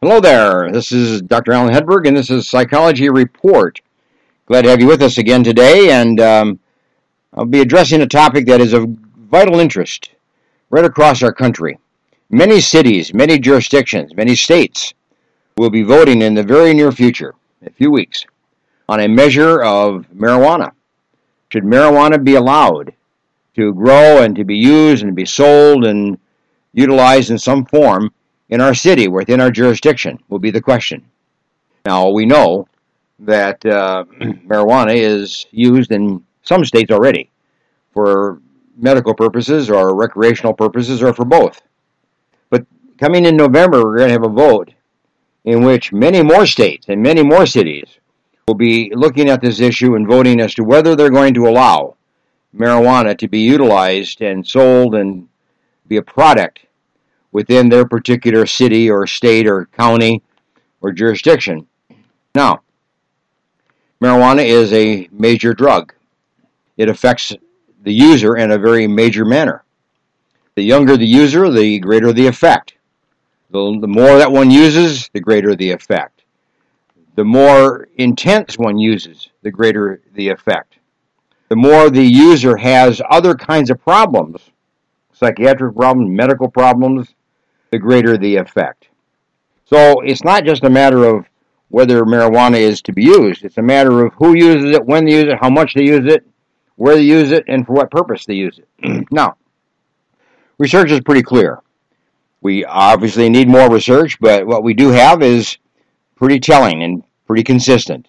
Hello there. This is Dr. Alan Hedberg, and this is Psychology Report. Glad to have you with us again today, and um, I'll be addressing a topic that is of vital interest right across our country. Many cities, many jurisdictions, many states will be voting in the very near future, a few weeks, on a measure of marijuana. Should marijuana be allowed to grow and to be used and to be sold and utilized in some form in our city, within our jurisdiction, will be the question. Now, we know that uh, marijuana is used in some states already for medical purposes or recreational purposes or for both. But coming in November, we're going to have a vote in which many more states and many more cities will be looking at this issue and voting as to whether they're going to allow marijuana to be utilized and sold and be a product within their particular city or state or county or jurisdiction. Now, marijuana is a major drug. It affects the user in a very major manner. The younger the user, the greater the effect. The, the more that one uses, the greater the effect. The more intense one uses, the greater the effect. The more the user has other kinds of problems, psychiatric problems, medical problems, the greater the effect. So it's not just a matter of whether marijuana is to be used. It's a matter of who uses it, when they use it, how much they use it, where they use it, and for what purpose they use it. now, research is pretty clear. We obviously need more research, but what we do have is pretty telling and pretty consistent.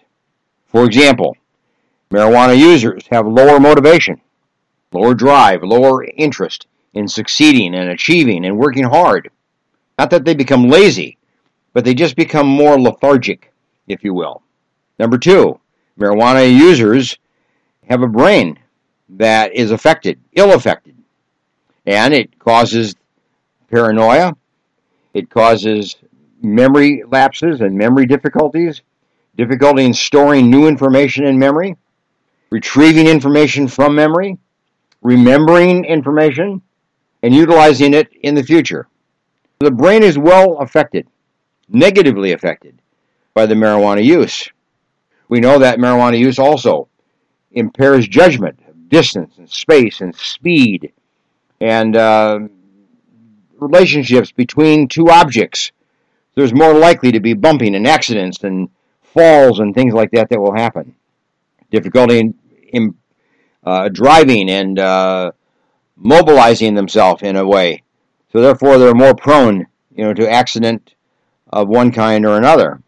For example, marijuana users have lower motivation, lower drive, lower interest in succeeding and achieving and working hard. Not that they become lazy, but they just become more lethargic, if you will. Number two, marijuana users have a brain that is affected, ill affected, and it causes paranoia, it causes memory lapses and memory difficulties, difficulty in storing new information in memory, retrieving information from memory, remembering information, and utilizing it in the future. The brain is well affected, negatively affected, by the marijuana use. We know that marijuana use also impairs judgment, distance and space and speed, and uh, relationships between two objects. There's more likely to be bumping and accidents and falls and things like that that will happen. Difficulty in, in uh, driving and uh, mobilizing themselves in a way so therefore, they're more prone, you know, to accident of one kind or another.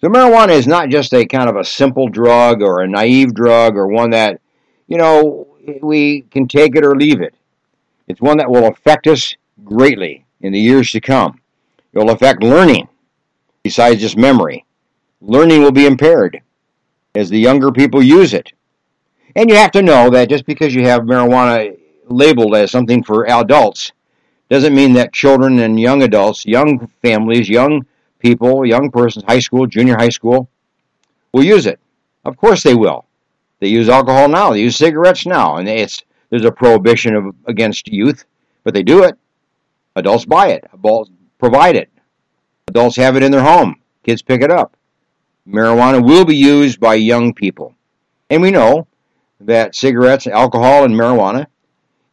So marijuana is not just a kind of a simple drug or a naive drug or one that, you know, we can take it or leave it. It's one that will affect us greatly in the years to come. It will affect learning besides just memory. Learning will be impaired as the younger people use it. And you have to know that just because you have marijuana labeled as something for adults doesn't mean that children and young adults, young families, young people, young persons, high school, junior high school, will use it. Of course they will. They use alcohol now. They use cigarettes now, and it's there's a prohibition of, against youth, but they do it. Adults buy it. Adults provide it. Adults have it in their home. Kids pick it up. Marijuana will be used by young people, and we know that cigarettes, alcohol, and marijuana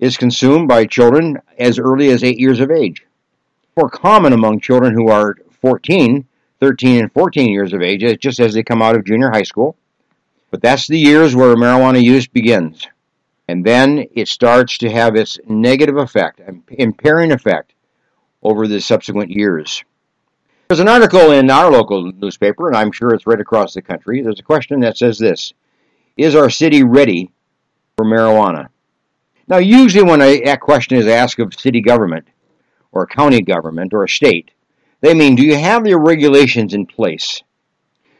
is consumed by children as early as 8 years of age. More common among children who are 14, 13, and 14 years of age, just as they come out of junior high school. But that's the years where marijuana use begins. And then it starts to have its negative effect, impairing effect, over the subsequent years. There's an article in our local newspaper, and I'm sure it's read across the country. There's a question that says this Is our city ready for marijuana? Now, usually when a, question is asked of city government or county government or a state, they mean, do you have the regulations in place?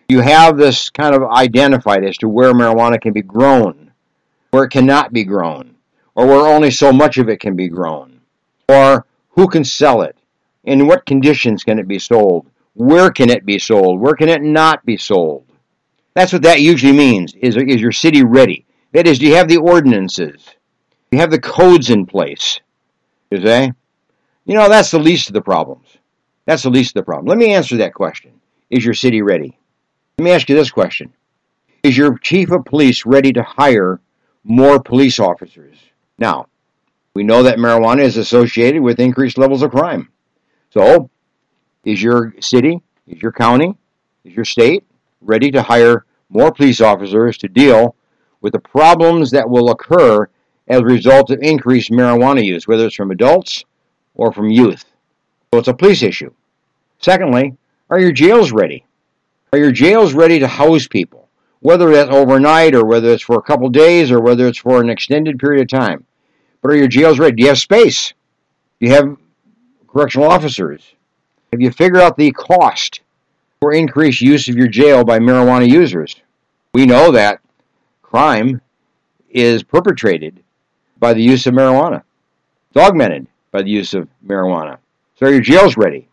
You have this kind of identified as to where marijuana can be grown, where it cannot be grown, or where only so much of it can be grown, or who can sell it, in what conditions can it be sold, where can it be sold, where can it not be sold? That's what that usually means. Is, is your city ready? That is, do you have the ordinances? You have the codes in place. You say? You know, that's the least of the problems. That's the least of the problem. Let me answer that question. Is your city ready? Let me ask you this question. Is your chief of police ready to hire more police officers? Now, we know that marijuana is associated with increased levels of crime. So, is your city, is your county, is your state ready to hire more police officers to deal with the problems that will occur as a result of increased marijuana use, whether it's from adults or from youth? So it's a police issue. Secondly, are your jails ready? Are your jails ready to house people? Whether that's overnight or whether it's for a couple days or whether it's for an extended period of time. But are your jails ready? Do you have space? Do you have correctional officers? Have you figured out the cost for increased use of your jail by marijuana users? We know that crime is perpetrated by the use of marijuana. It's augmented by the use of marijuana. So are your jails ready?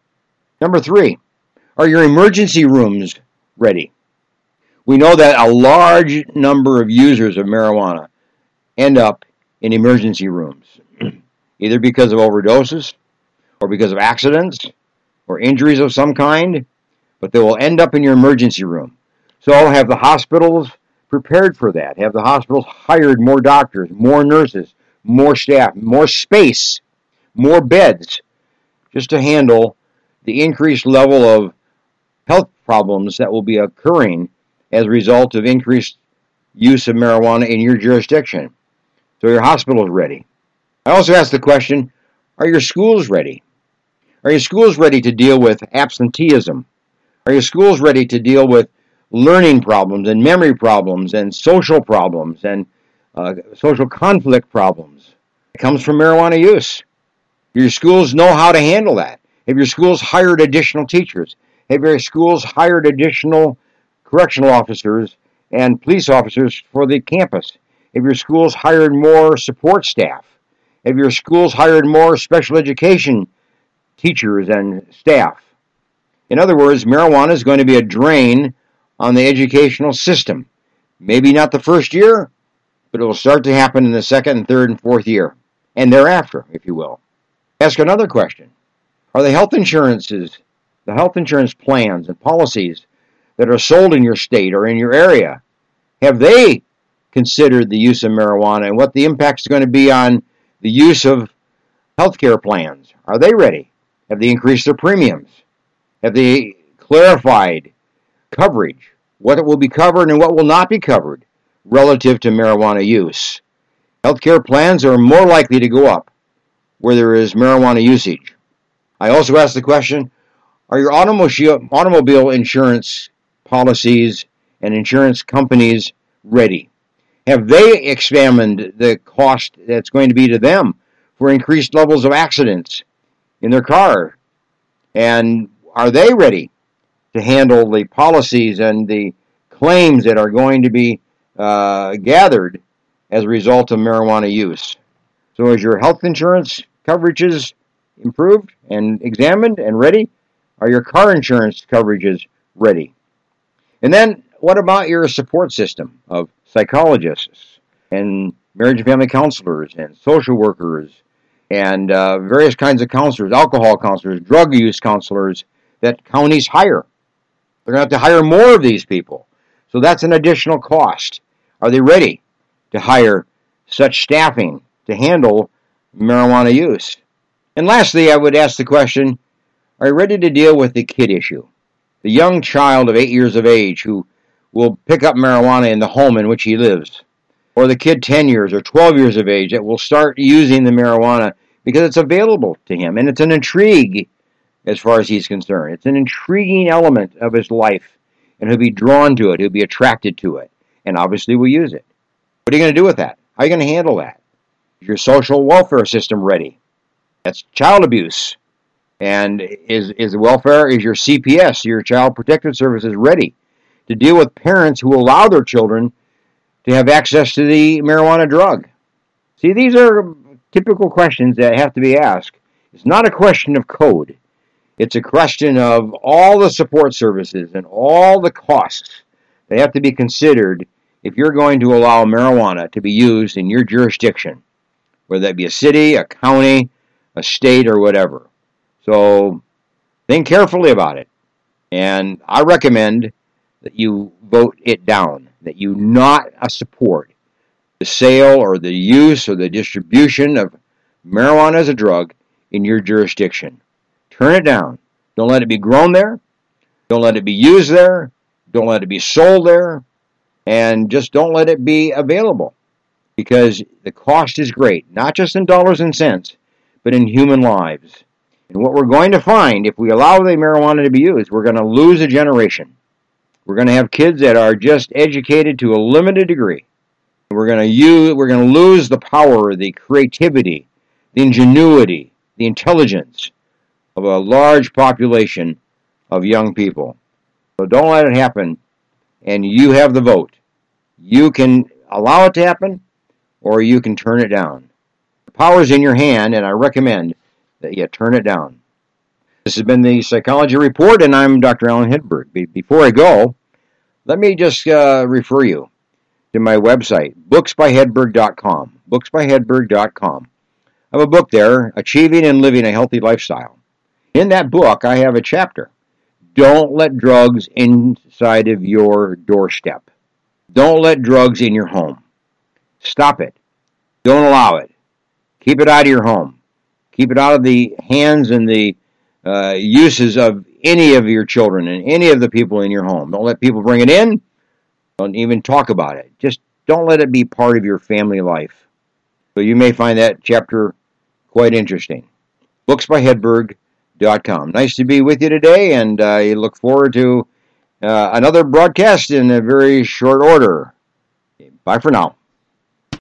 Number three, are your emergency rooms ready? We know that a large number of users of marijuana end up in emergency rooms, either because of overdoses or because of accidents or injuries of some kind, but they will end up in your emergency room. So have the hospitals prepared for that? Have the hospitals hired more doctors, more nurses, more staff, more space, more beds, just to handle the increased level of health problems that will be occurring as a result of increased use of marijuana in your jurisdiction. So your hospital is ready. I also asked the question Are your schools ready? Are your schools ready to deal with absenteeism? Are your schools ready to deal with learning problems and memory problems and social problems and uh, social conflict problems? It comes from marijuana use. Your schools know how to handle that. Have your schools hired additional teachers? Have your schools hired additional correctional officers and police officers for the campus? Have your schools hired more support staff? Have your schools hired more special education teachers and staff? In other words, marijuana is going to be a drain on the educational system. Maybe not the first year, but it will start to happen in the second and third and fourth year, and thereafter, if you will. Ask another question are the health insurances, the health insurance plans and policies that are sold in your state or in your area, have they considered the use of marijuana and what the impact is going to be on the use of healthcare plans? Are they ready? Have they increased their premiums? Have they clarified coverage? What will be covered and what will not be covered relative to marijuana use? Healthcare plans are more likely to go up where there is marijuana usage. I also asked the question Are your automobile, automobile insurance policies and insurance companies ready? Have they examined the cost that's going to be to them for increased levels of accidents in their car? And are they ready to handle the policies and the claims that are going to be uh, gathered as a result of marijuana use? So, is your health insurance coverages improved and examined and ready? Are your car insurance coverages ready? And then what about your support system of psychologists and marriage and family counselors and social workers and uh, various kinds of counselors, alcohol counselors, drug use counselors that counties hire? They're going to have to hire more of these people. So that's an additional cost. Are they ready to hire such staffing to handle marijuana use? And lastly, I would ask the question Are you ready to deal with the kid issue? The young child of eight years of age who will pick up marijuana in the home in which he lives, or the kid 10 years or 12 years of age that will start using the marijuana because it's available to him and it's an intrigue as far as he's concerned. It's an intriguing element of his life, and he'll be drawn to it, he'll be attracted to it, and obviously we use it. What are you going to do with that? How are you going to handle that? Is your social welfare system ready? That's child abuse. And is, is welfare, is your CPS, your Child Protective Services ready to deal with parents who allow their children to have access to the marijuana drug? See, these are typical questions that have to be asked. It's not a question of code. It's a question of all the support services and all the costs that have to be considered if you're going to allow marijuana to be used in your jurisdiction, whether that be a city, a county, a state or whatever. So Think carefully about it. And I recommend that you vote it down, that you not support the sale or the use or the distribution of marijuana as a drug in your jurisdiction. Turn it down. Don't let it be grown there. Don't let it be used there. Don't let it be sold there. And just don't let it be available because the cost is great, not just in dollars and cents, but in human lives. And what we're going to find if we allow the marijuana to be used, we're going to lose a generation. We're going to have kids that are just educated to a limited degree. We're going to use we're going to lose the power, the creativity, the ingenuity, the intelligence of a large population of young people. So don't let it happen and you have the vote. You can allow it to happen or you can turn it down. The power is in your hand and I recommend that you turn it down. This has been the Psychology Report, and I'm Dr. Alan Hedberg. Be- before I go, let me just uh, refer you to my website, booksbyhedberg.com. Booksbyhedberg.com. I have a book there, Achieving and Living a Healthy Lifestyle. In that book, I have a chapter. Don't let drugs inside of your doorstep. Don't let drugs in your home. Stop it. Don't allow it. Keep it out of your home. Keep it out of the hands and the uh, uses of any of your children and any of the people in your home. Don't let people bring it in. Don't even talk about it. Just don't let it be part of your family life. So you may find that chapter quite interesting. Booksbyhedberg.com. Nice to be with you today, and I look forward to uh, another broadcast in a very short order. Bye for now.